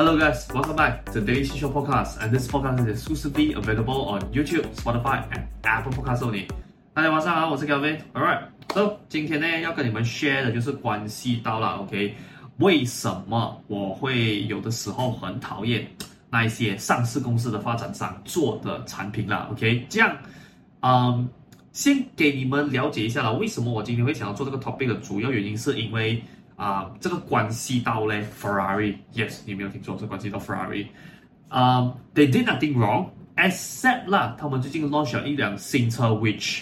Hello guys, welcome back to Daily Show Podcast, and this podcast is exclusively available on YouTube, Spotify, and Apple Podcasts only. 大家晚上好，我是 Kelvin。Alright, so 今天呢要跟你们 share 的就是关系到了，OK？为什么我会有的时候很讨厌那一些上市公司的发展商做的产品了？OK？这样，嗯，先给你们了解一下啦，为什么我今天会想要做这个 topic 的主要原因是因为。啊，uh, 这个关系到嘞，Ferrari，yes，你没有听错，这关系到 Ferrari。啊、um,，they did nothing wrong，except 啦，他们最近 launch 了一辆新车，which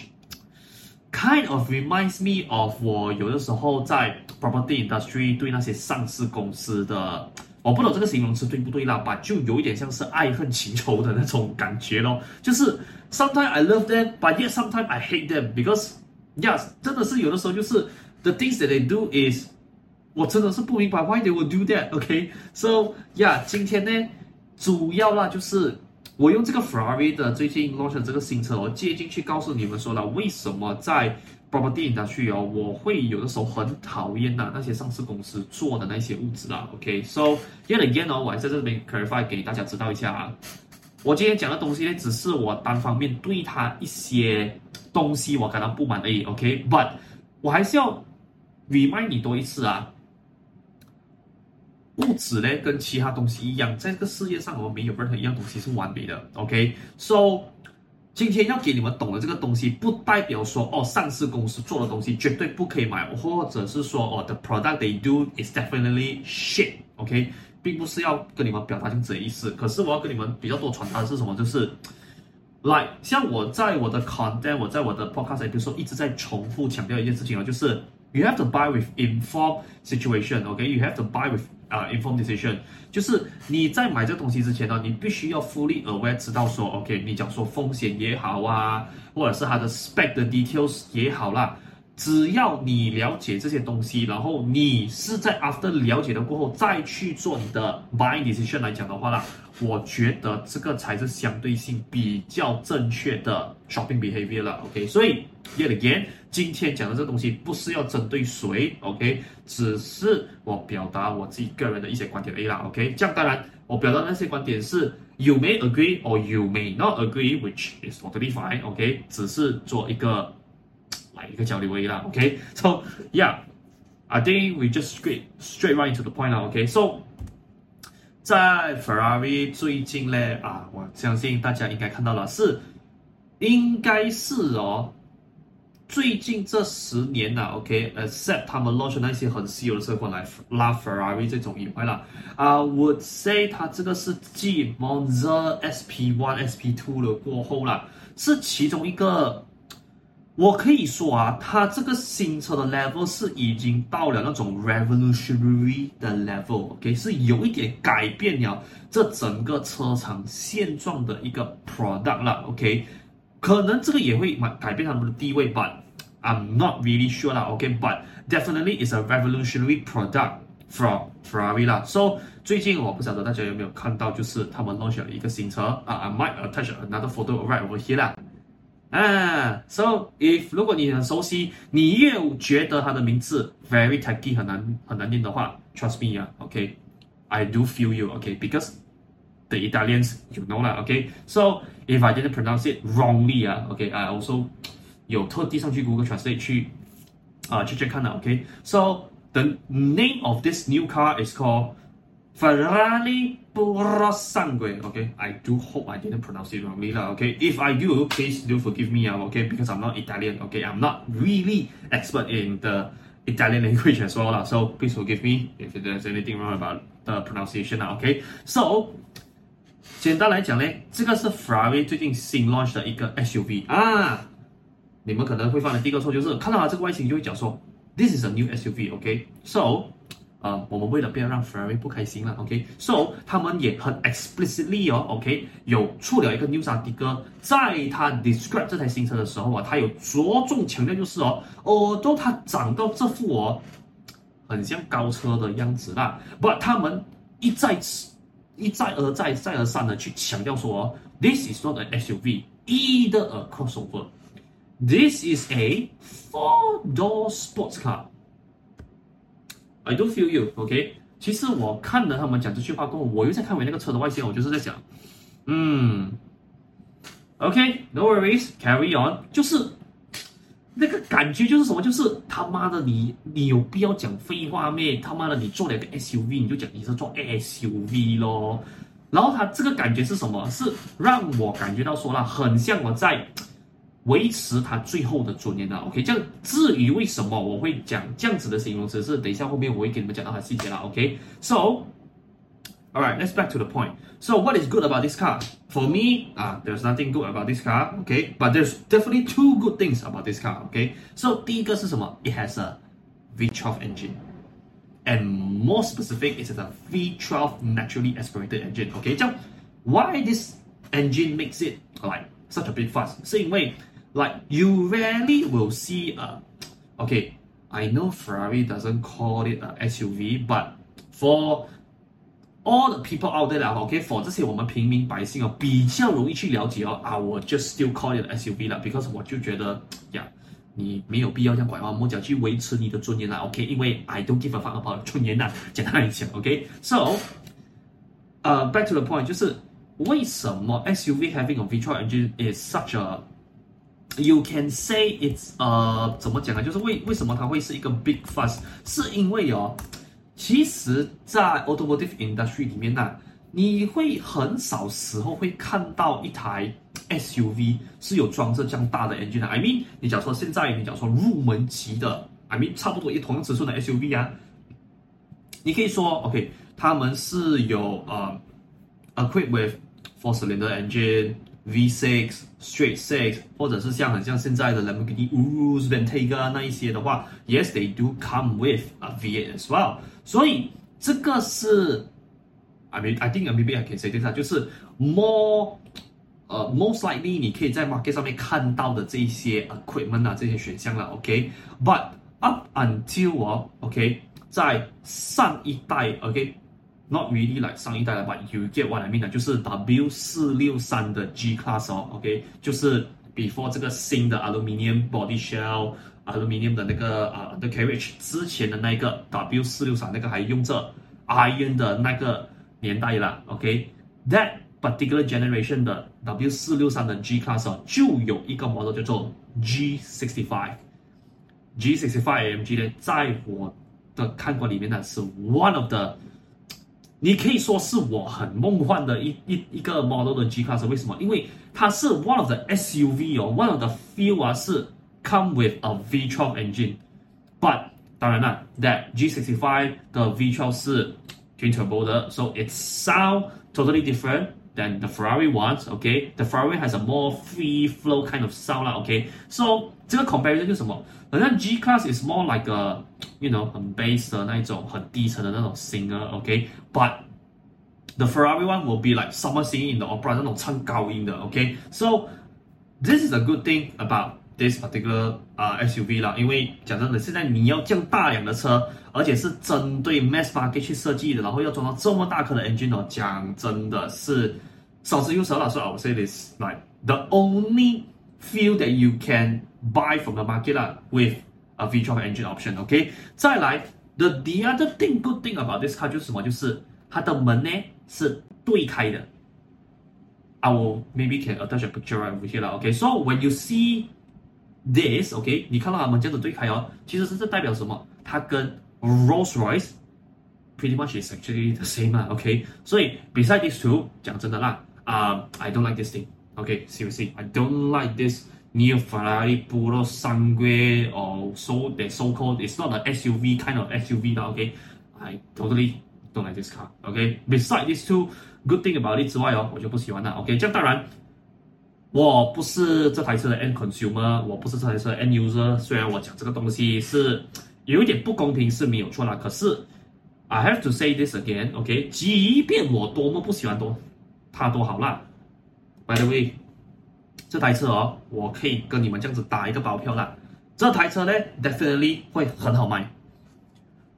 kind of reminds me of 我有的时候在 property industry 对那些上市公司的，我不懂这个形容词对不对啦，吧，就有一点像是爱恨情仇的那种感觉咯，就是 sometimes I love them，but yet sometimes I hate them，because，yes，真的是有的时候就是 the things that they do is 我真的是不明白 why they would do that，OK？So yeah，今天呢，主要啦就是我用这个 Ferrari 的最近 launch 这个新车，我接进去告诉你们说了，为什么在 property 的区域哦，我会有的时候很讨厌呐那些上市公司做的那些物质啦，OK？So yet again 哦，我还在这边 clarify 给大家知道一下啊，我今天讲的东西呢，只是我单方面对他一些东西我感到不满而已，OK？But 我还是要 remind 你多一次啊。物质呢，跟其他东西一样，在这个世界上，我们没有任何一样东西是完美的。OK，So，今天要给你们懂的这个东西，不代表说哦，上市公司做的东西绝对不可以买，或者是说哦，the product they do is definitely shit。OK，并不是要跟你们表达这样子的意思。可是我要跟你们比较多传达的是什么？就是，like，像我在我的 content，我在我的 podcast，比如说一直在重复强调一件事情哦，就是 you have to buy with informed situation。OK，you have to buy with 啊、uh,，informed decision 就是你在买这东西之前呢，你必须要 fully aware 知道说，OK，你讲说风险也好啊，或者是它的 spec 的 details 也好啦，只要你了解这些东西，然后你是在 after 了解了过后再去做你的 buying decision 来讲的话啦，我觉得这个才是相对性比较正确的 shopping behavior 了，OK，所以 yet again。今天讲的这东西不是要针对谁，OK，只是我表达我自己个人的一些观点而已啦，OK。这样当然，我表达的那些观点是 you may agree or you may not agree，which is totally fine，OK。只是做一个来一个交流而已啦，OK。So yeah，I think we just straight straight right into the point 啦，OK。So 在 Ferrari 最近呢，啊，我相信大家应该看到了，是应该是哦。最近这十年呐，OK，except、他们 launch 那些很稀有的车款来拉 Ferrari 这种以外啦，啊、would say 它这个是继 Monza SP One、SP Two 了过后啦，是其中一个，我可以说啊，它这个新车的 level 是已经到了那种 revolutionary 的 level，OK，、是有一点改变了这整个车厂现状的一个 product 了，OK。可能这个也会改变他们的地位吧 I'm not really sure 啦，OK，but definitely is a revolutionary product from Ferrari 啦。So 最近我不晓得大家有没有看到，就是他们 launch 了一个新车啊，I might attach another photo right over here 啦。啊，So if 如果你很熟悉，你又觉得它的名字 very tacky 很难很难念的话，trust me 啊，OK，I do feel you，OK，because the Italians you know 啦，OK，So If I didn't pronounce it wrongly 啊，OK，I also 有特地上去 Google Translate 去啊去 check 看的，OK，So the name of this new car is called Ferrari Purosangue，OK，I do hope I didn't pronounce it wrongly 啦，OK，If I do, please do forgive me 啊，OK，because I'm not Italian，OK，I'm not really expert in the Italian language as well 啦，So please forgive me if there's anything wrong about the pronunciation 啊，OK，So 简单来讲呢，这个是 Ferrari 最近新 launch 的一个 SUV 啊。你们可能会犯的第一个错就是看到它这个外形就会讲说，This is a new SUV，OK？So，、okay? 呃，我们为了不要让 Ferrari 不开心了，OK？So，他们也很 explicitly 哦，OK？有出了一个 news 的哥在他 describe 这台新车的时候啊，他有着重强调就是哦，哦，都它长到这副哦，很像高车的样子啦。But，他们一再。一再而再、再而三的去强调说，This is not an SUV, either a crossover. This is a four-door sports car. I don't feel you, OK? 其实我看了他们讲这句话过后，我又在看回那个车的外形，我就是在想，嗯，OK，no worries，carry on，就是那个感觉就是什么？就是他妈的你，你有必要讲废话咩？他妈的你做了个 SUV，你就讲你是做 SUV 咯。然后他这个感觉是什么？是让我感觉到说了，很像我在维持他最后的尊严了。OK，这样至于为什么我会讲这样子的形容词，是等一下后面我会给你们讲到它细节了。OK，so，all right，let's back to the point. So what is good about this car? For me, ah, there's nothing good about this car. Okay, but there's definitely two good things about this car. Okay, so 第一个是什么？It has a V12 engine. And more specific, it's a V12 naturally aspirated engine. Okay, 这样 why this engine makes it like such a big fuss? 是因为 like you rarely will see a okay. I know Ferrari doesn't call it a SUV, but for all the people out there 啦，OK, for 这些我们平民百姓哦，比较容易去了解哦，啊，我 just still call it SUV 啦，because 我就觉得呀。Yeah, 你没有必要这样拐弯抹角去维持你的尊严啦，OK？因为 I don't give a fuck about 尊严啦，简单来讲，OK？So，呃、uh,，back to the point，就是为什么 SUV having a V12 engine is such You can say it's 呃，怎么讲啊？就是为为什么它会是一个 big fuss？是因为哦，其实，在 automotive industry 里面呢，你会很少时候会看到一台。SUV 是有装着这样大的 engine 的，I mean，你假如说现在你假如说入门级的，I mean，差不多也同样尺寸的 SUV 啊，你可以说 OK，他们是有呃、equipped with four cylinder engine V6 straight six，或者是像很像现在的 Lamborghini Urus Bentayga 那一些的话，Yes，they do come with a V8 as well，所以这个是，I mean，I think maybe I can say this，就是 more。呃、uh,，most likely 你可以在 market 上面看到的这些 equipment 啊，这些选项了，OK，but、okay? up until 我，OK，在上一代，OK，not、 Not really like 上一代了，but you get what I mean 就是 W 四六三的 G class 哦，OK，就是 before 这个新的 aluminium body shell，aluminium 的那个啊、the carriage 之前的那个 W 四六三那个还用着 iron 的那个年代了，OK，that、particular generation 的 W 四六三的 G Class 哦，就有一个 model 叫做 G sixty five。G sixty five AMG 呢，在我的看过里面呢，是 one of the，你可以说是我很梦幻的一一一个 model 的 G Class。为什么？因为它是 one of the SUV 哦，one of the few 啊是 come with a V12 engine。But 当然啦，that G sixty five 的 V12 是 twin turbo 的，so it sound totally different。than the Ferrari ones, okay? The Ferrari has a more free flow kind of sound 啦，okay? So 这个 comparison 就是什么？好像 G Class is more like a, you know, 很 bass 的那一种很低沉的那种 singer，okay? But the Ferrari one will be like someone singing in the opera 那种唱高音的，okay? So this is a good thing about this particular 啊、uh, SUV 啦，因为讲真的，现在你要这样大辆的车，而且是针对 mass market 去设计的，然后要装到这么大颗的 engine 哦，讲真的是。 少之又少啦，所以 I would say this like the only feel that you can buy from the market 啦，with a V12 engine option。OK，再来 the the other thing good thing about this car 就是什么？就是它的门呢是对开的。I will maybe can attach a picture right over here 啦。OK，so when you see this，OK，你看到它们这样子对开哦，其实是这代表什么？它跟 Rolls-Royce pretty much is actually the same 啦。OK，所以 beside these two，讲真的啦。 啊、uh,，I don't like this thing. Okay, seriously, I don't like this new Ferrari Puro Sangue or so they so called. It's not an SUV kind of SUV now. Okay, I totally don't like this car. Okay, besides these two good thing about it 之外哦，我就不喜欢了。OK，这样当然我不是这台车的 end consumer，我不是这台车的 end user。虽然我讲这个东西是有一点不公平是没有错啦，可是 I have to say this again. OK，即便我多么不喜欢多。 它多好啦！By the way，这台车哦，我可以跟你们这样子打一个保票啦。这台车呢，definitely 会很好卖。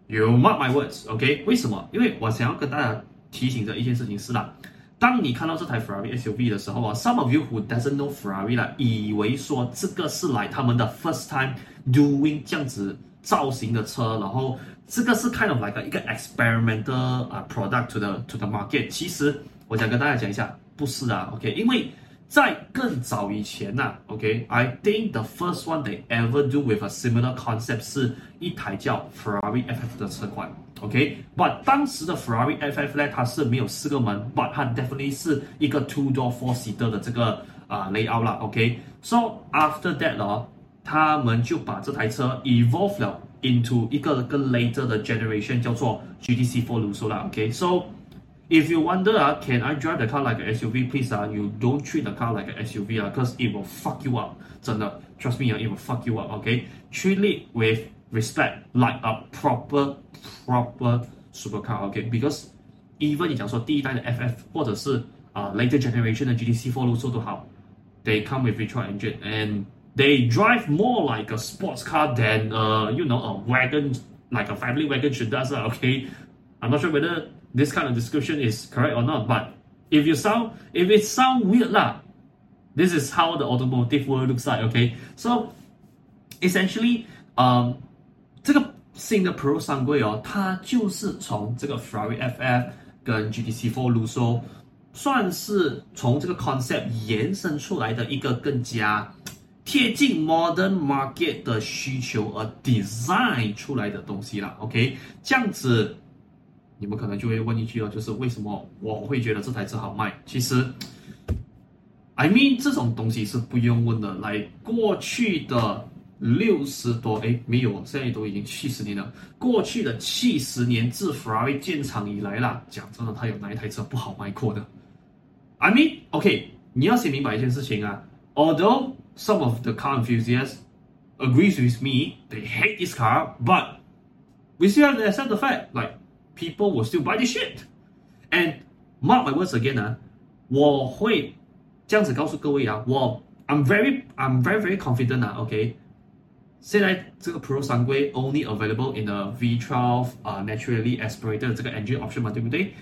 You mark my words，OK？为什么？因为我想要跟大家提醒的一件事情是啦，当你看到这台 Ferrari SUV 的时候啊，some of you who doesn't know Ferrari 啦，以为说这个是来他们的 first time doing 这样子造型的车，然后。这个是 kind of like 一个 experimental 啊 product to the to the market。其实我想跟大家讲一下，不是啊，OK，因为在更早以前呐，OK，I think the first one they ever do with a similar concept 是一台叫 Ferrari FF 的车款，OK，but 当时的 Ferrari FF 呢，它是没有四个门，but 它 definitely 是一个 two door four seater 的这个啊 layout 啦，OK，so after that 呢，他们就把这台车 evolve 了。into 一个更 later 的 generation 叫做 GTC4 Lusso 啦，OK，so if you wonder 啊，can I drive the car like a SUV？Please 啊，you don't treat the car like a SUV 啊，cause it will fuck you up，真的，trust me 啊，it will fuck you up，OK，treat it with respect like a proper proper supercar，OK，because even 你讲说第一代的 FF 或者是啊 later generation 的 GTC4 Lusso 都好，they come with V12 engine and They drive more like a sports car than uh you know a wagon like a family wagon should does. Okay, I'm not sure whether this kind of description is correct or not, but if you sound if it sound weird lah, this is how the automotive world looks like. Okay, so essentially, um, 这个新的 Pro 三柜哦，它就是从这个 Ferrari FF 跟 GTC4 Lusso 算是从这个 concept 延伸出来的一个更加。贴近 modern market 的需求而 design 出来的东西啦，OK，这样子， 你们可能就会问一句了，就是为什么我会觉得这台车好卖？其实，I mean 这种东西是不用问的。来，过去的六十多，哎，没有，现在都已经七十年了。过去的七十年自 Ferrari 建厂以来啦，讲真的，它有哪一台车不好卖过的？I mean，OK，你要先明白一件事情啊，although some of the car enthusiasts agrees with me. They hate this car, but we still have to accept the fact, like people will still buy this shit. And mark my words again 啊，我会这样子告诉各位啊，我 I'm very I'm very very confident 啊，OK。现在这个 Pro 三柜 only available in a V12 uh, naturally aspirated 这个 engine option 嘛，对不对？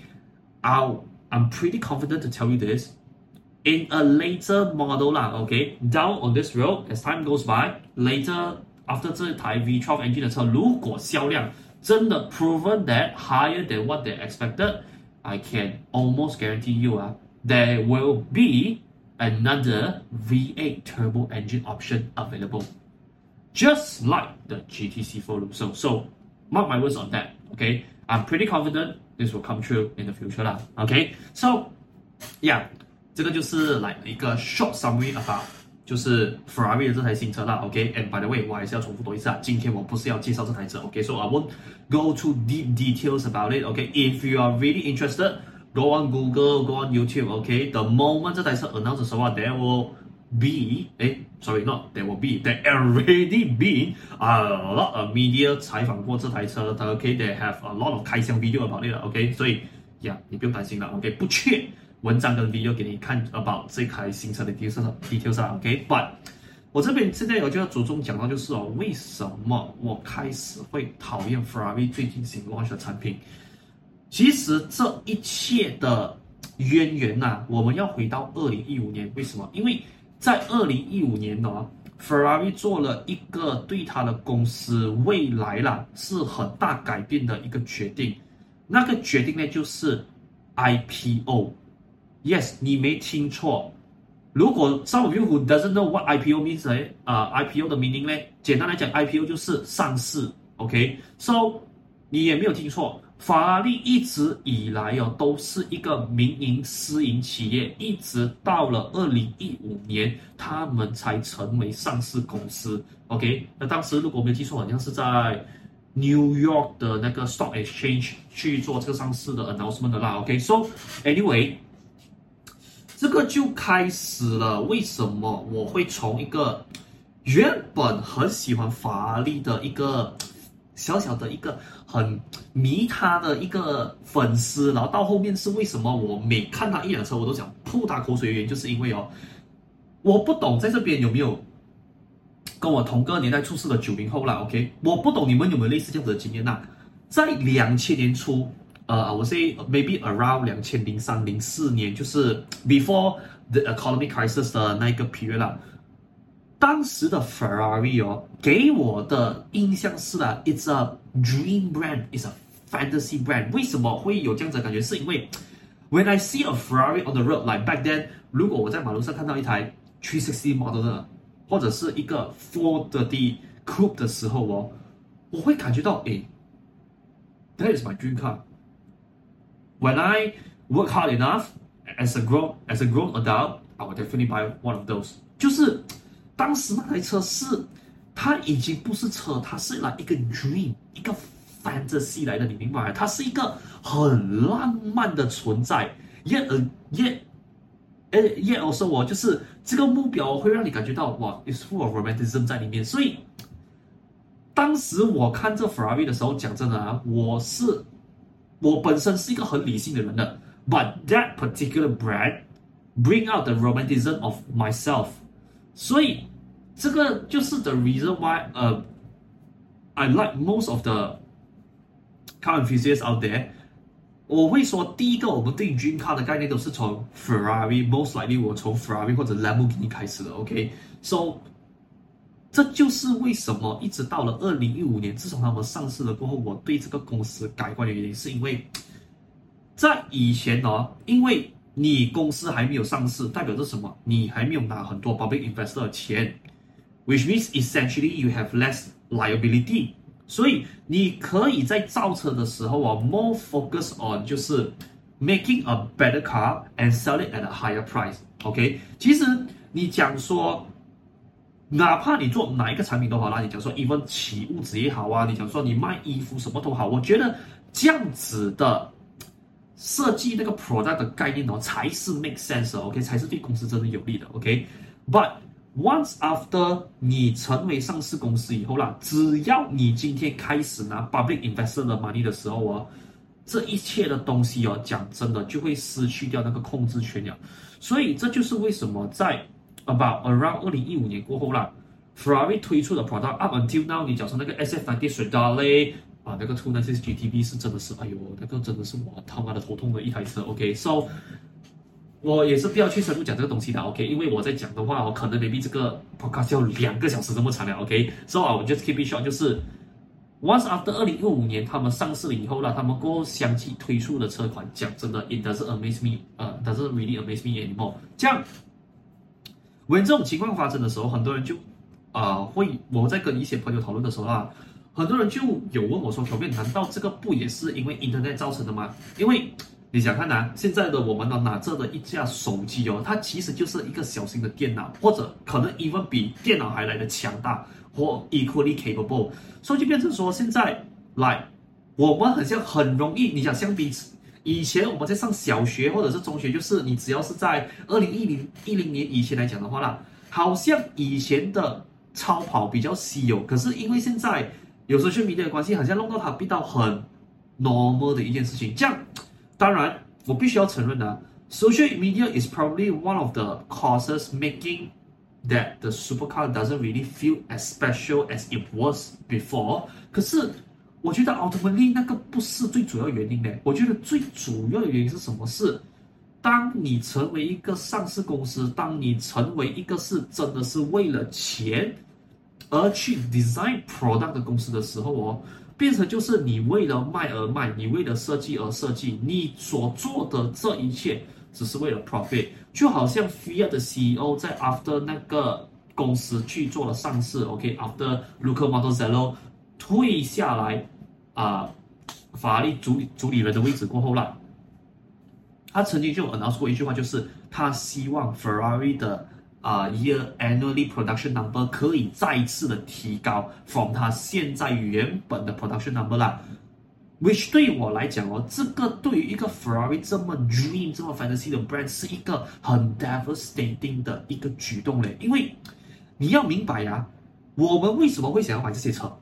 I'll I'm pretty confident to tell you this in a later model 啦，OK down on this road as time goes by later after 这台 V12 engine 的车如果销量 真的 proven that higher than what they expected I can almost guarantee you 啊 there will be another V8 turbo engine option available just like the GTC4 Lusso so mark my words on that okay I'm pretty confident this will come true in the future 啦 okay so yeah 这个就是来一个 short summary about， 就是 Ferrari 的这台新车啦，OK，and、okay? by the way，我还是要重复多一次啊，今天我不是要介绍这台车，OK，so、okay? I won't go to deep details about it，OK，if、okay? you are really interested，go on Google，go on YouTube，OK，the、okay? moment 这台车 announce 的时候，there will be，诶，sorry，not there will be，there already been a lot of media 采访过这台车的，OK，they、okay? have a lot of 开箱 video about it，OK，、okay? 所以呀，yeah, 你不用担心了，OK，不缺。文章跟 video 给你看 about 这台新车的 details details 啊，OK，but 我这边现在我就要着重讲到就是哦，为什么我开始会讨厌 Ferrari 最近新 launch 的产品？其实这一切的渊源呐，我们要回到二零一五年。为什么？因为在二零一五年呢，Ferrari 做了一个对他的公司未来啦是很大改变的一个决定。那个决定呢，就是 IPO。Yes，你没听错。如果 some of you who doesn't know what IPO means 呢？啊，IPO 的 meaning 呢？简单来讲，IPO 就是上市。OK，so 你也没有听错。法拉利一直以来哦，都是一个民营私营企业，一直到了二零一五年，他们才成为上市公司。OK，那当时如果没有记错，好像是在 New York 的那个 Stock Exchange 去做这个上市的 announcement 的啦。OK，so anyway。这个就开始了。为什么我会从一个原本很喜欢法拉利的一个小小的一个很迷他的一个粉丝，然后到后面是为什么我每看他一辆车我都想吐他口水？原因就是因为哦，我不懂在这边有没有跟我同个年代出世的九零后啦。OK，我不懂你们有没有类似这样子的经验呐？在两千年初。呃，我 say maybe around 两千零三零四年，就是 before the economic crisis 的那个 period 啦。 当时的 Ferrari 哦，给我的印象是啊，It's a dream brand, It's a fantasy brand。为什么会有这样子的感觉？是因为 When I see a Ferrari on the road, like back then，如果我在马路上看到一台360 model 的，或者是一个430 Coupe 的时候哦，我会感觉到，诶，That is my dream car。 When I work hard enough as a grown as a grown adult, I will definitely buy one of those。就是。当时那台车是，它已经不是车，它是来一个 dream，一个 fantasy 来的，你明白？它是一个很浪漫的存在，yet yet，呃 yet also 我就是这个目标会让你感觉到哇，is full of romanticism 在里面。所以当时我看这 Ferrari 的时候，讲真的啊，我是我本身是一个很理性的人的，but that particular brand bring out the romanticism of myself，所以。这个就是 the reason why 呃、uh,，I like most of the car enthusiasts out there。我会说，第一个我们对 dream car 的概念都是从 Ferrari，most likely 我从 Ferrari 或者 Lamborghini 开始的。OK，so、okay? 这就是为什么一直到了二零一五年，自从他们上市了过后，我对这个公司改观的原因，是因为在以前哦，因为你公司还没有上市，代表着什么？你还没有拿很多 public investor 的钱。Which means essentially you have less liability，所以你可以在造车的时候啊，more focus on 就是 making a better car and sell it at a higher price。OK，其实你讲说，哪怕你做哪一个产品都好啦，你讲说 even 起物质也好啊，你讲说你卖衣服什么都好，我觉得这样子的设计那个 product 的概念哦，才是 make sense，OK，才是对公司真的有利的。OK，but Once after 你成为上市公司以后啦，只要你今天开始拿 public investor 的 money 的时候哦，这一切的东西哦，讲真的就会失去掉那个控制权了。所以这就是为什么在 about around 二零一五年过后啦，Ferrari 推出的 product up until now，你讲说那个 SF90 Stradale 啊，那个296 GTB 是真的是，哎呦，那个真的是我他妈的头痛的一台车。OK，so。我也是不要去深入讲这个东西的，OK？因为我在讲的话，我可能 maybe 这个 podcast 要两个小时这么长了，OK？So I will just keep it short，就是 once after 二零一五年他们上市了以后啦，他们过后相继推出的车款，讲真的，it doesn't amaze me，呃，doesn't really amaze me anymore。这样为这种情况发生的时候，很多人就啊、会，我在跟一些朋友讨论的时候啦，很多人就有问我说，小便难道这个不也是因为 internet 造成的吗？因为你想看呐、现在的我们呢，拿着的一架手机哦，它其实就是一个小型的电脑，或者可能 even 比电脑还来的强大，或 equally capable。所以就变成说，现在来，我们好像很容易。你想相比以前我们在上小学或者是中学，就是你只要是在二零一零一零年以前来讲的话啦，好像以前的超跑比较稀有。可是因为现在有 social media 的关系，好像弄到它变到很 normal 的一件事情，这样。当然，我必须要承认的，social media is probably one of the causes making that the supercar doesn't really feel as special as it was before。可是，我觉得 ultimately 那个不是最主要原因的。我觉得最主要的原因是什么？是当你成为一个上市公司，当你成为一个是真的是为了钱而去 design product 的公司的时候哦。变成就是你为了卖而卖，你为了设计而设计，你所做的这一切只是为了 profit，就好像 Fiat 的 CEO 在 after 那个公司去做了上市，OK，after Luca Mottozello 退下来啊、呃，法拉利主主理人的位置过后了，他曾经就 announce 过一句话，就是他希望 Ferrari 的。啊、year annually production number 可以再次的提高，from 他现在原本的 production number 啦。which 对我来讲哦，这个对于一个 Ferrari 这么 dream 这么 fantasy 的 brand 是一个很 devastating 的一个举动嘞。因为你要明白呀、啊，我们为什么会想要买这些车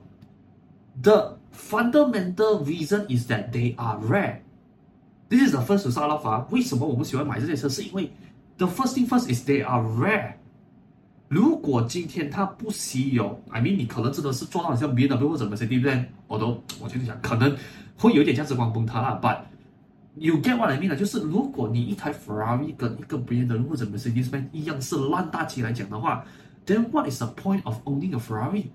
？The fundamental reason is that they are rare. This is the first to start off 啊。为什么我们喜欢买这些车？是因为 The first thing first is they are rare。如果今天它不稀有，I mean 你可能真的是撞到像 BMW 或者 Mercedes，我都我就是想可能会有点价值观崩塌啦。But you get what I mean 就是如果你一台 Ferrari 跟一个 BMW 或者 Mercedes 一样是烂大街来讲的话，Then what is the point of owning a Ferrari？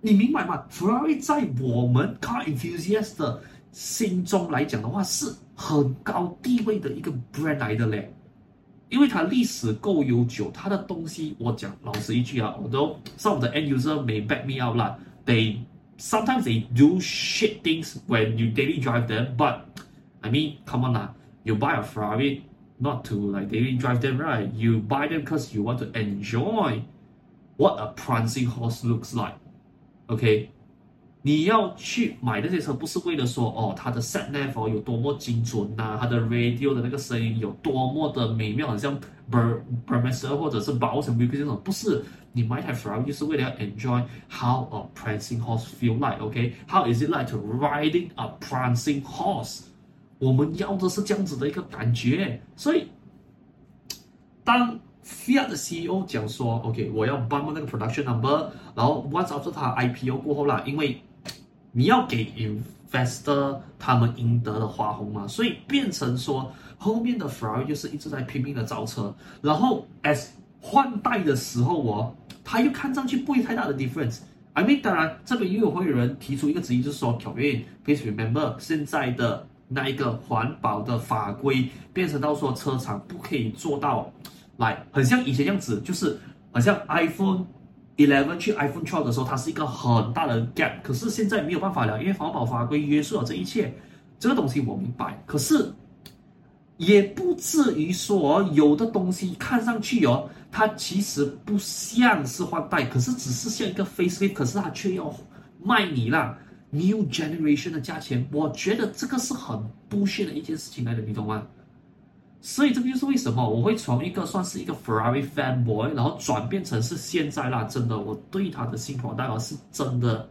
你明白吗？Ferrari 在我们 car enthusiast 的心中来讲的话，是很高地位的一个 brand 来的嘞。因为它历史够悠久，它的东西我讲老实一句啊，although some of the end user may back me out 啦，they sometimes they do shit things when you daily drive them, but I mean come on 啦，you buy a Ferrari。not to like daily drive them, right? You buy them because you want to enjoy what a prancing horse looks like. OK，你要去买那些车，不是为了说哦，它的 sat nav 有多么精准呐、它的 radio 的那个声音有多么的美妙，好像 Ber Burmester 或者是 b o s e m u s i 这种，不是。你买台 Ferrari 就是为了要 enjoy how a prancing horse feel like. OK，how、is it like to riding a prancing horse？我们要的是这样子的一个感觉，所以当 Fiat 的 CEO 讲说，OK，我要 bump 那个 production number，然后 once after 他 IPO 过后啦，因为你要给 investor 他们应得的花红嘛，所以变成说后面的 Ferrari 就是一直在拼命的造车，然后 as 换代的时候哦，他又看上去不会太大的 difference。I mean，当然这边又会有人提出一个质疑，就是说，Kevin，please remember 现在的。那一个环保的法规变成到说车厂不可以做到，来很像以前样子，就是好像 iPhone 11去 iPhone 12的时候，它是一个很大的 gap。可是现在没有办法了，因为环保法规约束了这一切。这个东西我明白，可是也不至于说有的东西看上去哦，它其实不像是换代，可是只是像一个 facelift，可是它却要卖你那。New generation 的价钱，我觉得这个是很不屑的一件事情来的，你懂吗？所以这个就是为什么我会从一个算是一个 Ferrari fanboy，然后转变成是现在啦，真的我对他的新款代表是真的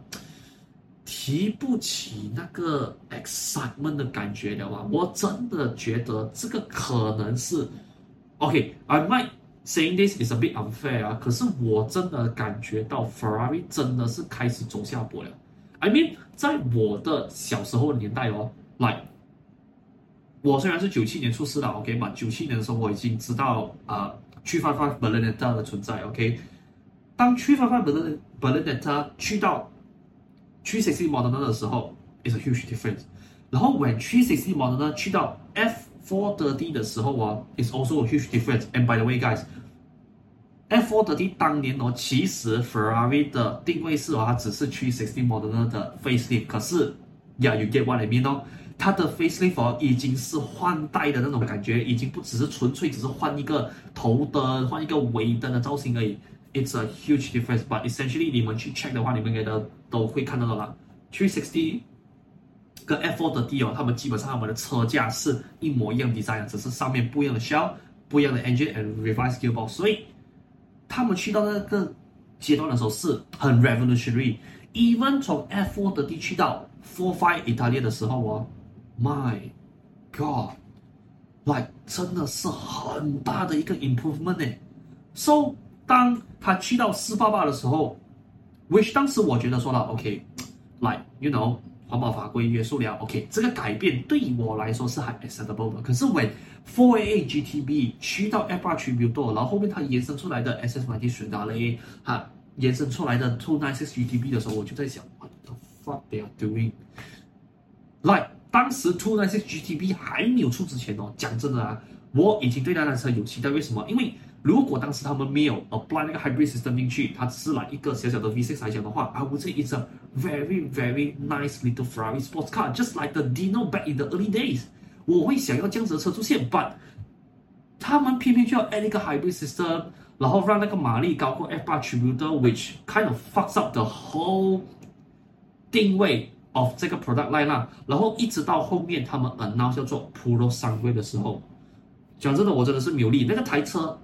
提不起那个 excitement 的感觉了啊！我真的觉得这个可能是 OK，I might saying this is a bit unfair 啊，可是我真的感觉到 Ferrari 真的是开始走下坡了。I mean，在我的小时候年代哦，来，我虽然是九七年出世的，OK 嘛，九七年的时候我已经知道啊，355 Berlinetta 的存在，OK。当355 Berlinetta 去到360 Modena 的时候，is a huge difference。然后 when 360 Modena 去到 F430 的时候啊，is also a huge difference。And by the way guys。F430 当年哦，其实 Ferrari 的定位是哦，它只是360 Modena 的 facelift，可是，Yeah，you get what I mean 哦，它的 facelift 哦已经是换代的那种感觉，已经不只是纯粹只是换一个头灯、换一个尾灯的造型而已。It's a huge difference，but essentially 你们去 check 的话，你们应该都都会看到的啦。360跟 F430 哦，他们基本上他们的车架是一模一样 design，只是上面不一样的 shell，不一样的 engine and revised gearbox，所以。他们去到那个阶段的时候是很 revolutionary，even 从 F430 去到45 Italia 的时候哦，My God，like 真的是很大的一个 improvement 呢。So 当他去到四八八的时候，which 当时我觉得说了，OK，like you know。环保法规约束了，OK，这个改变对我来说是很 acceptable 的。可是 when 488 GTB 去到 F8 Tributo，然后后面它延伸出来的 SS90 雪达雷，哈，延伸出来的 two nice GTB 的时候，我就在想，What the fuck they are doing？Like 当时296 GTB还没有出之前哦，讲真的啊，我已经对那辆车有期待。为什么？因为如果当时他们没有 apply 那个 hybrid system 进去，它只是来一个小小的 V6 来讲的话，I would say it's a very very nice little Ferrari sports car, just like the Dino back in the early days。我会想要这样子的车出现，but 他们偏偏就要 add 一个 hybrid system，然后让那个马力高过 F8 Tributo，which kind of fucks up the whole 定位 Of 这个 product line 啦。然后一直到后面他们 announce 叫做 Pro 三规的时候，讲真的，我真的是没有力那个台车。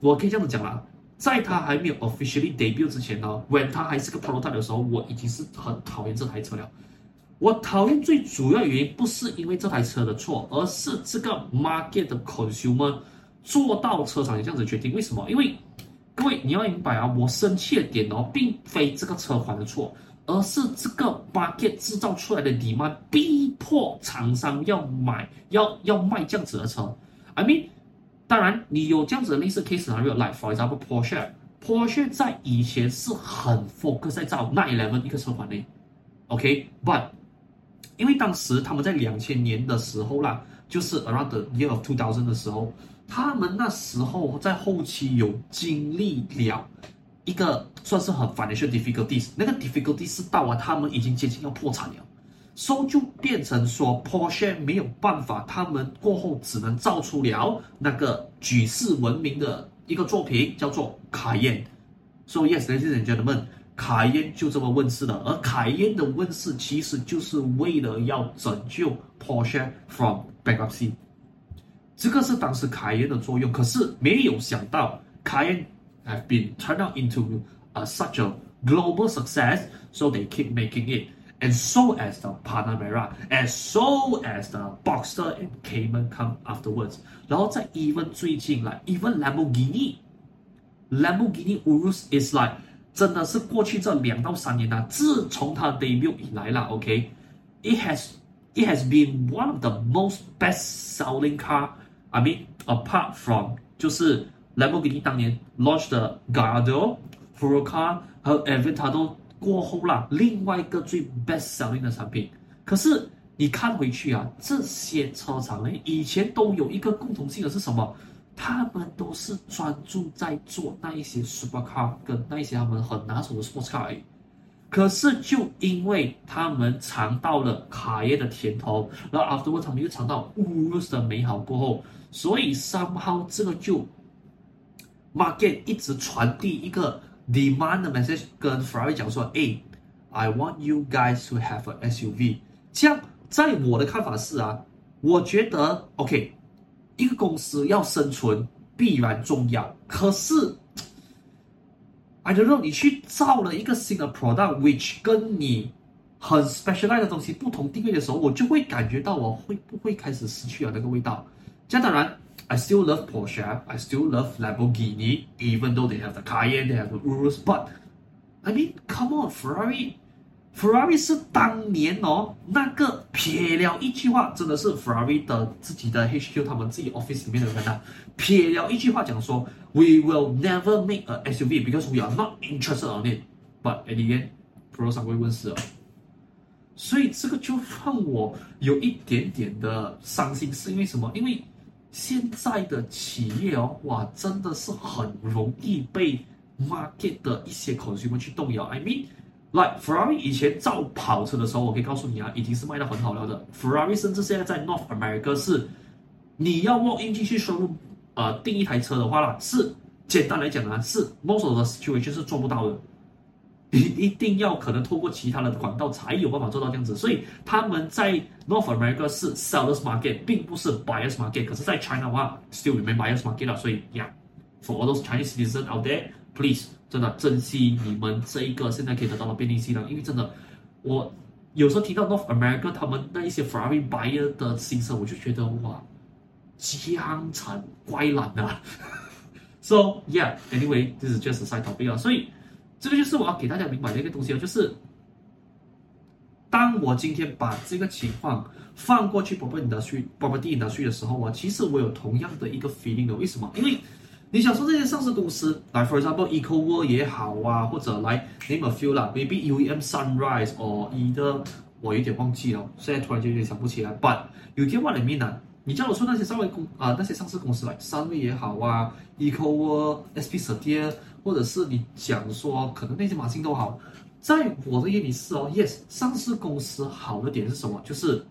我可以这样子讲啦，在他还没有 officially debut 之前呢，when 他还是个 prototype 的时候，我已经是很讨厌这台车了。我讨厌最主要原因不是因为这台车的错，而是这个 market 的 consumer 做到车厂也这样子决定。为什么？因为各位你要明白啊，我生气的点哦，并非这个车款的错，而是这个 market 制造出来的 demand 逼迫厂商要买要要卖这样子的车。I mean。当然，你有这样子的类似 case，还有 like for example Porsche。Porsche 在以前是很 focus 在造911一个车款内，OK，but 因为当时他们在两千年的时候啦，就是 around the year of two thousand 的时候，他们那时候在后期有经历了一个算是很 financial difficulties，那个 difficulties 是到啊，他们已经接近要破产了。，so 就变成说，Porsche 没有办法，他们过后只能造出了那个举世闻名的一个作品，叫做卡宴。So yes, ladies and gentlemen，卡宴就这么问世了。而卡宴的问世其实就是为了要拯救 Porsche from bankruptcy。这个是当时卡宴的作用。可是没有想到，卡宴 have been turned out into a such a global success，so they keep making it。And so as the Panamera, as so as the Boxster and Cayman come afterwards，然后在 even 最近来，even Lamborghini，Lamborghini Urus is like 真的是过去这两到三年啊，自从它 debut 以来啦，OK，it has it has been one of the most best selling car。I mean apart from 就是 Lamborghini 当年 launched 的 Gallardo、 Huracan 和 Aventador。过后啦，另外一个最 best selling 的产品，可是你看回去啊，这些车厂呢，以前都有一个共同性的是什么？他们都是专注在做那一些 supercar 跟那一些他们很拿手的 sports car 而已。可是就因为他们尝到了卡宴的甜头，然后 afterward 他们又尝到 Urus 的美好过后，所以 somehow 这个就 market 一直传递一个。Demand the message 跟 Ferrari 讲说，哎，I want you guys to have a SUV。这样，在我的看法是啊，我觉得 OK，一个公司要生存必然重要。可是，I don't know，你去造了一个新的 product，which 跟你很 specialized 的东西不同定位的时候，我就会感觉到我会不会开始失去了那个味道。这样当然。I still love Porsche. I still love Lamborghini, even though they have the Cayenne, they have the Urus. But I mean, come on, Ferrari. Ferrari 是当年哦，那个撇了一句话，真的是 Ferrari 的自己的 HQ，他们自己 office 里面的人啊，撇了一句话讲说，We will never make a SUV because we are not interested on it. But at the end, Ferrari 上会问世了。所以这个就让我有一点点的伤心，是因为什么？因为 现在的企业哦，哇，真的是很容易被 market 的一些 consumer 去动摇。I mean。Like Ferrari 以前造跑车的时候，我可以告诉你啊，已经是卖得很好了的。Ferrari 甚至现在在 North America 是，你要 walk in 进去收入，呃，订一台车的话啦，是简单来讲呢，是 most of the situation 是做不到的。一一定要可能透过其他的管道才有办法做到这样子，所以他们在 North America 是 sellers market，并不是 buyers market。可是，在 China 的话，still remain buyers market 啦。所以，yeah，for all those Chinese citizens out there，please 真的珍惜你们这一个现在可以得到的便利性了。因为真的，我有时候提到 North America 他们那一些 Ferrari buyer 的心声，我就觉得哇，江城怪懒啊。so yeah，anyway，this is just a side topic 啊，所以。这个就是我要给大家明白的一个东西哦，就是当我今天把这个情况放过去 property industry property industry 的时候啊，其实我有同样的一个 feeling 的。为什么？因为你想说这些上市公司，来 for example EcoWorld 也好啊，或者来 name a few 啦，maybe UEM Sunrise or either 我有点忘记了，现在突然间有点想不起来。But you get what I mean 啊？你叫我说那些上位公啊，那些上市公司来三位也好啊，EcoWorld SP Setia 或者是你讲说，可能那些马信都好，在我的眼里是哦，yes，上市公司好的点是什么？就是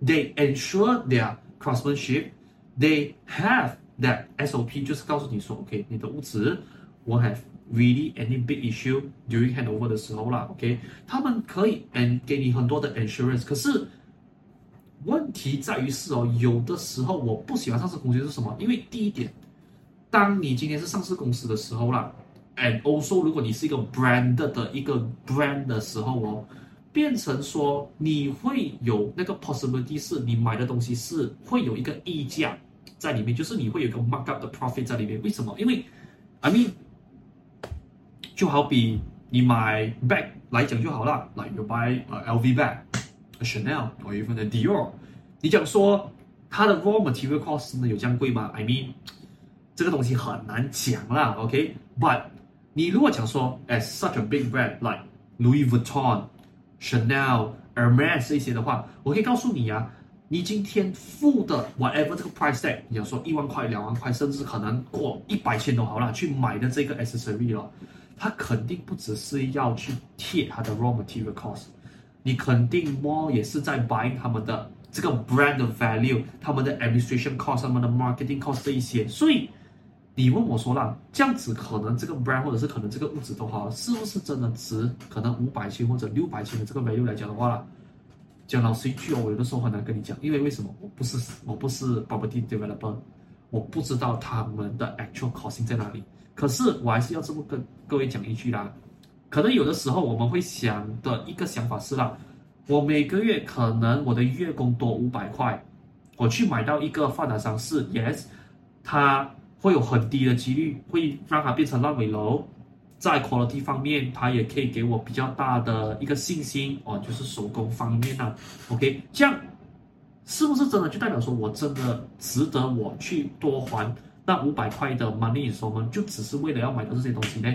they ensure their craftsmanship，they have that SOP，就是告诉你说，OK，你的屋子我 have really any big issue during handover 的时候啦，OK，他们可以 and 给你很多的 insurance，可是问题在于是哦，有的时候我不喜欢上市公司是什么？因为第一点。当你今天是上市公司的时候啦，and also 如果你是一个 brand 的一个 brand 的时候哦，变成说你会有那个 possibility 是你买的东西是会有一个溢价在里面，就是你会有一个 markup 的 profit 在里面。为什么？因为 I mean 就好比你买 bag 来讲就好了，like you buy a LV bag，a Chanel or even a Dior，你讲说它的 raw material cost 呢有这样贵吗？I mean 这个东西很难讲啦，OK？But 你如果讲说，as such a big brand like Louis Vuitton、Chanel、Hermes 这些的话，我可以告诉你啊，你今天付的 whatever 这个 price tag，你要说一万块、两万块，甚至可能过一百千都好啦，去买的这个 accessory 了，它肯定不只是要去贴它的 raw material cost，你肯定 more 也是在 buying 他们的这个 brand value，他们的 administration cost，他们的 marketing cost 这一些，所以。你问我说啦，这样子可能这个 brand 或者是可能这个物质的话，是不是真的值可能五百千或者六百千的这个 value 来讲的话啦，讲老实一句哦，我有的时候很难跟你讲，因为为什么？我不是我不是 property developer，我不知道他们的 actual costing 在哪里。可是我还是要这么跟各位讲一句啦，可能有的时候我们会想的一个想法是啦，我每个月可能我的月供多五百块，我去买到一个发展商是 yes，他。会有很低的几率会让它变成烂尾楼，在 quality 方面，它也可以给我比较大的一个信心哦，就是手工方面啊，OK，这样是不是真的就代表说我真的值得我去多还那五百块的 money 扫门就只是为了要买到这些东西呢？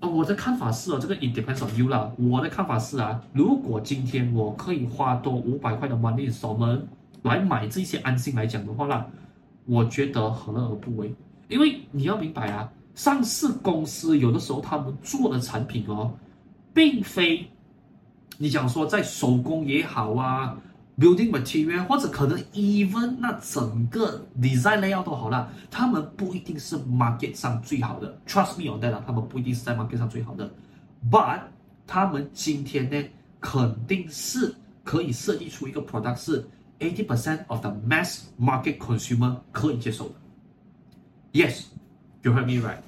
呃，我的看法是哦，这个 it depends on you 啦。我的看法是啊，如果今天我可以花多五百块的 money installment 来买这些安心来讲的话啦。我觉得何乐而不为？因为你要明白啊，上市公司有的时候他们做的产品哦，并非你讲说在手工也好啊，building material 或者可能 even 那整个 design layout 都好啦，他们不一定是 market 上最好的。Trust me on that，他们不一定是在 market 上最好的，but 他们今天呢，肯定是可以设计出一个 product 是。Eighty percent of the mass market consumer 可以接受的，Yes, you heard me right。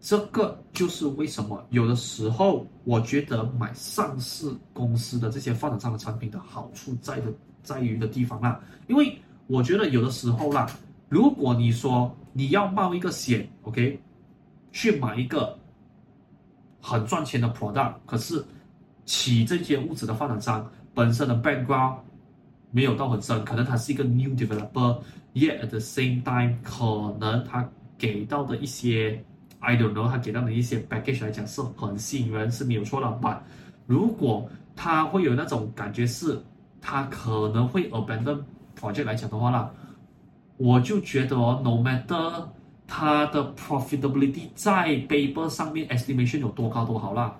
这个就是为什么有的时候我觉得买上市公司的这些发展商的产品的好处在的在于的地方啦。因为我觉得有的时候啦，如果你说你要冒一个险，OK，去买一个很赚钱的 product，可是起这些物质的发展商本身的 background。没有到很深，可能他是一个 new developer，yet at the same time，可能他给到的一些，I don't know，他给到的一些 package 来讲是很吸引人，是没有错的。吧如果他会有那种感觉是，他可能会 abandon project 来讲的话啦，我就觉得哦，no matter 他的 profitability 在 paper 上面 estimation 有多高多好啦，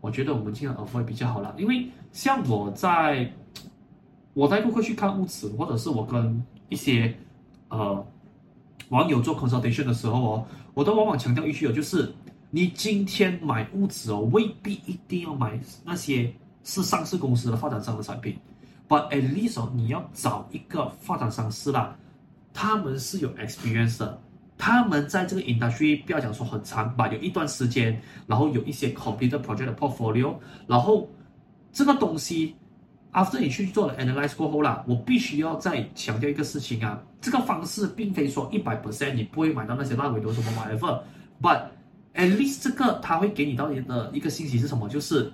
我觉得我们尽量 avoid 比较好啦，因为像我在。我带顾客去看屋子，或者是我跟一些呃网友做 consultation 的时候哦，我都往往强调一句哦，就是你今天买屋子哦，未必一定要买那些是上市公司的发展商的产品，but at least 哦，你要找一个发展商是啦，他们是有 experience 的，他们在这个 industry 不要讲说很长吧，有一段时间，然后有一些 completed project 的 portfolio，然后这个东西。After 你去做了 analyze 过后啦，我必须要再强调一个事情啊，这个方式并非说一百 percent 你不会买到那些烂尾楼什么 whatever，but at least 这个他会给你到的一个信息是什么？就是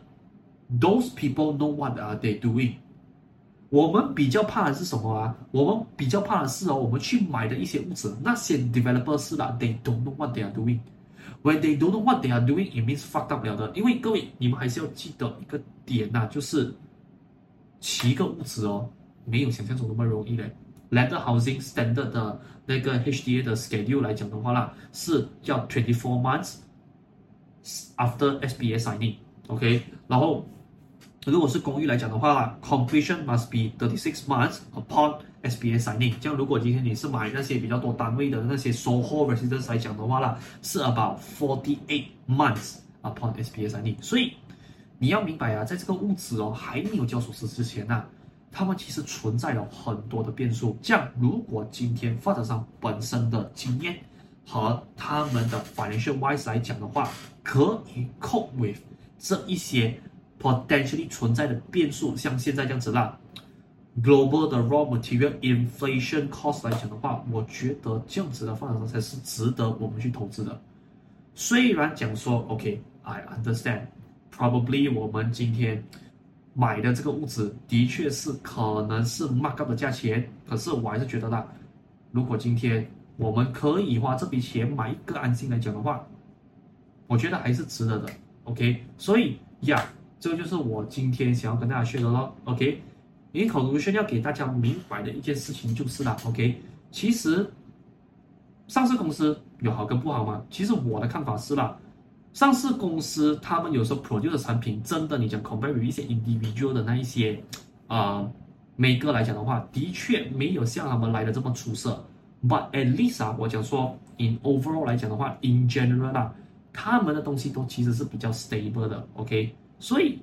those people know what are they doing。我们比较怕的是什么啊？我们比较怕的是哦，我们去买的一些物质，那些 developers 是啦，they don't know what they are doing。When they don't know what they are doing, it means fucked up 了的。因为各位，你们还是要记得一个点呐、啊，就是。七个屋子哦，没有想象中那么容易嘞。Landed Housing Standard 的那个 HDA 的 schedule 来讲的话啦，是要 twenty four months after SBA signing，OK。然后如果是公寓来讲的话啦，completion must be thirty six months upon SBA signing。这样如果今天你是买那些比较多单位的那些 SOHO residence 来讲的话啦，是 about forty eight months upon SBA signing。所以你要明白啊，在这个物质哦还没有交手时之前呐、啊，他们其实存在了很多的变数。这样，如果今天发展商本身的经验和他们的 financial wise 来讲的话，可以 cope with 这一些 potentially 存在的变数，像现在这样子啦，global 的 raw material inflation cost 来讲的话，我觉得这样子的发展商才是值得我们去投资的。虽然讲说，OK，I understand。Probably 我们今天买的这个物质的确是可能是 mark up 的价钱，可是我还是觉得啦，如果今天我们可以花这笔钱买一个安心来讲的话我觉得还是值得的。OK，所以呀，这个就是我今天想要跟大家说的咯。OK，你口如是要给大家明白的一件事情就是啦。OK，其实上市公司有好跟不好吗？其实我的看法是啦，上市公司他们有时候 produce 的产品，真的你讲 compare with 一些 individual 的那一些啊。呃每个来讲的话，的确没有像他们来的这么出色。But at least 啊，我讲说，in overall 来讲的话，in general 啊，他们的东西都其实是比较 stable 的。OK，所以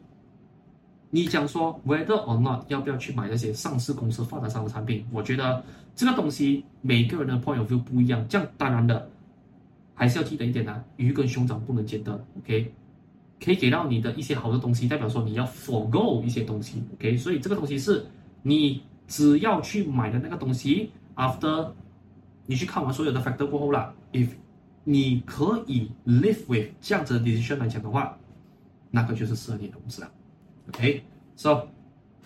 你讲说 whether or not 要不要去买那些上市公司发展商的产品，我觉得这个东西每个人的 point of view 不一样。这样当然的，还是要记得一点呢，鱼跟熊掌不能兼得。OK，可以给到你的一些好的东西，代表说你要 forgo 一些东西。OK，所以这个东西是。你只要去买的那个东西，after 你去看完所有的 factor 过后啦，if 你可以 live with 这样子的 decision 来讲的话，那个就是适合你的公司了。OK，so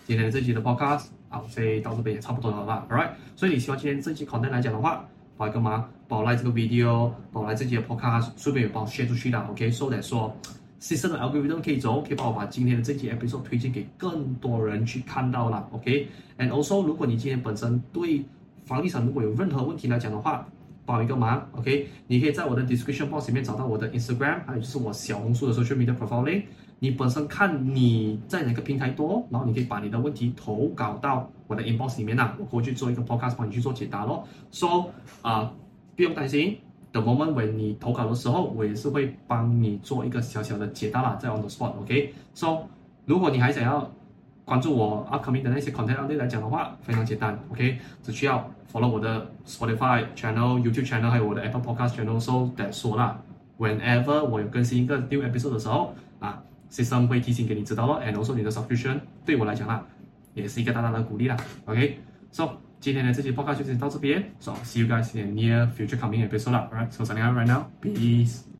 今天这期的 podcast 啊，所以到这边也差不多了吧？All right，所以你希望今天这期 content 来讲的话，帮一个忙，帮我 like 这个 video，帮我 like 这期的 podcast，顺便也帮我 share 出去啦。OK，so that 说。System algorithm 可以走，可以帮我把今天的这期 episode 推荐给更多人去看到了。OK，and also 如果你今天本身对房地产如果有任何问题来讲的话，帮一个忙，OK，你可以在我的 description box 里面找到我的 Instagram，还有就是我小红书的 social media profiling。你本身看你在哪个平台多，然后你可以把你的问题投稿到我的 inbox 里面啦，我过去做一个 podcast 帮你去做解答咯。So 啊、呃，不用担心。The moment when 你投稿的时候，我也是会帮你做一个小小的解答啦，在 on the spot，OK？So，、okay? 如果你还想要关注我 upcoming 的那些 content 来来讲的话，非常简单，OK？只需要 follow 我的 Spotify channel、YouTube channel，还有我的 Apple Podcast channel，so that 说啦，whenever 我有更新一个 new episode 的时候，啊，system 会提醒给你知道咯，and also 你的 subscription 对我来讲啦，也是一个大大的鼓励啦，OK？So。今天的这期报告就先到这边，so see you guys in the near future coming episode 啦，alright，so signing out right now，peace。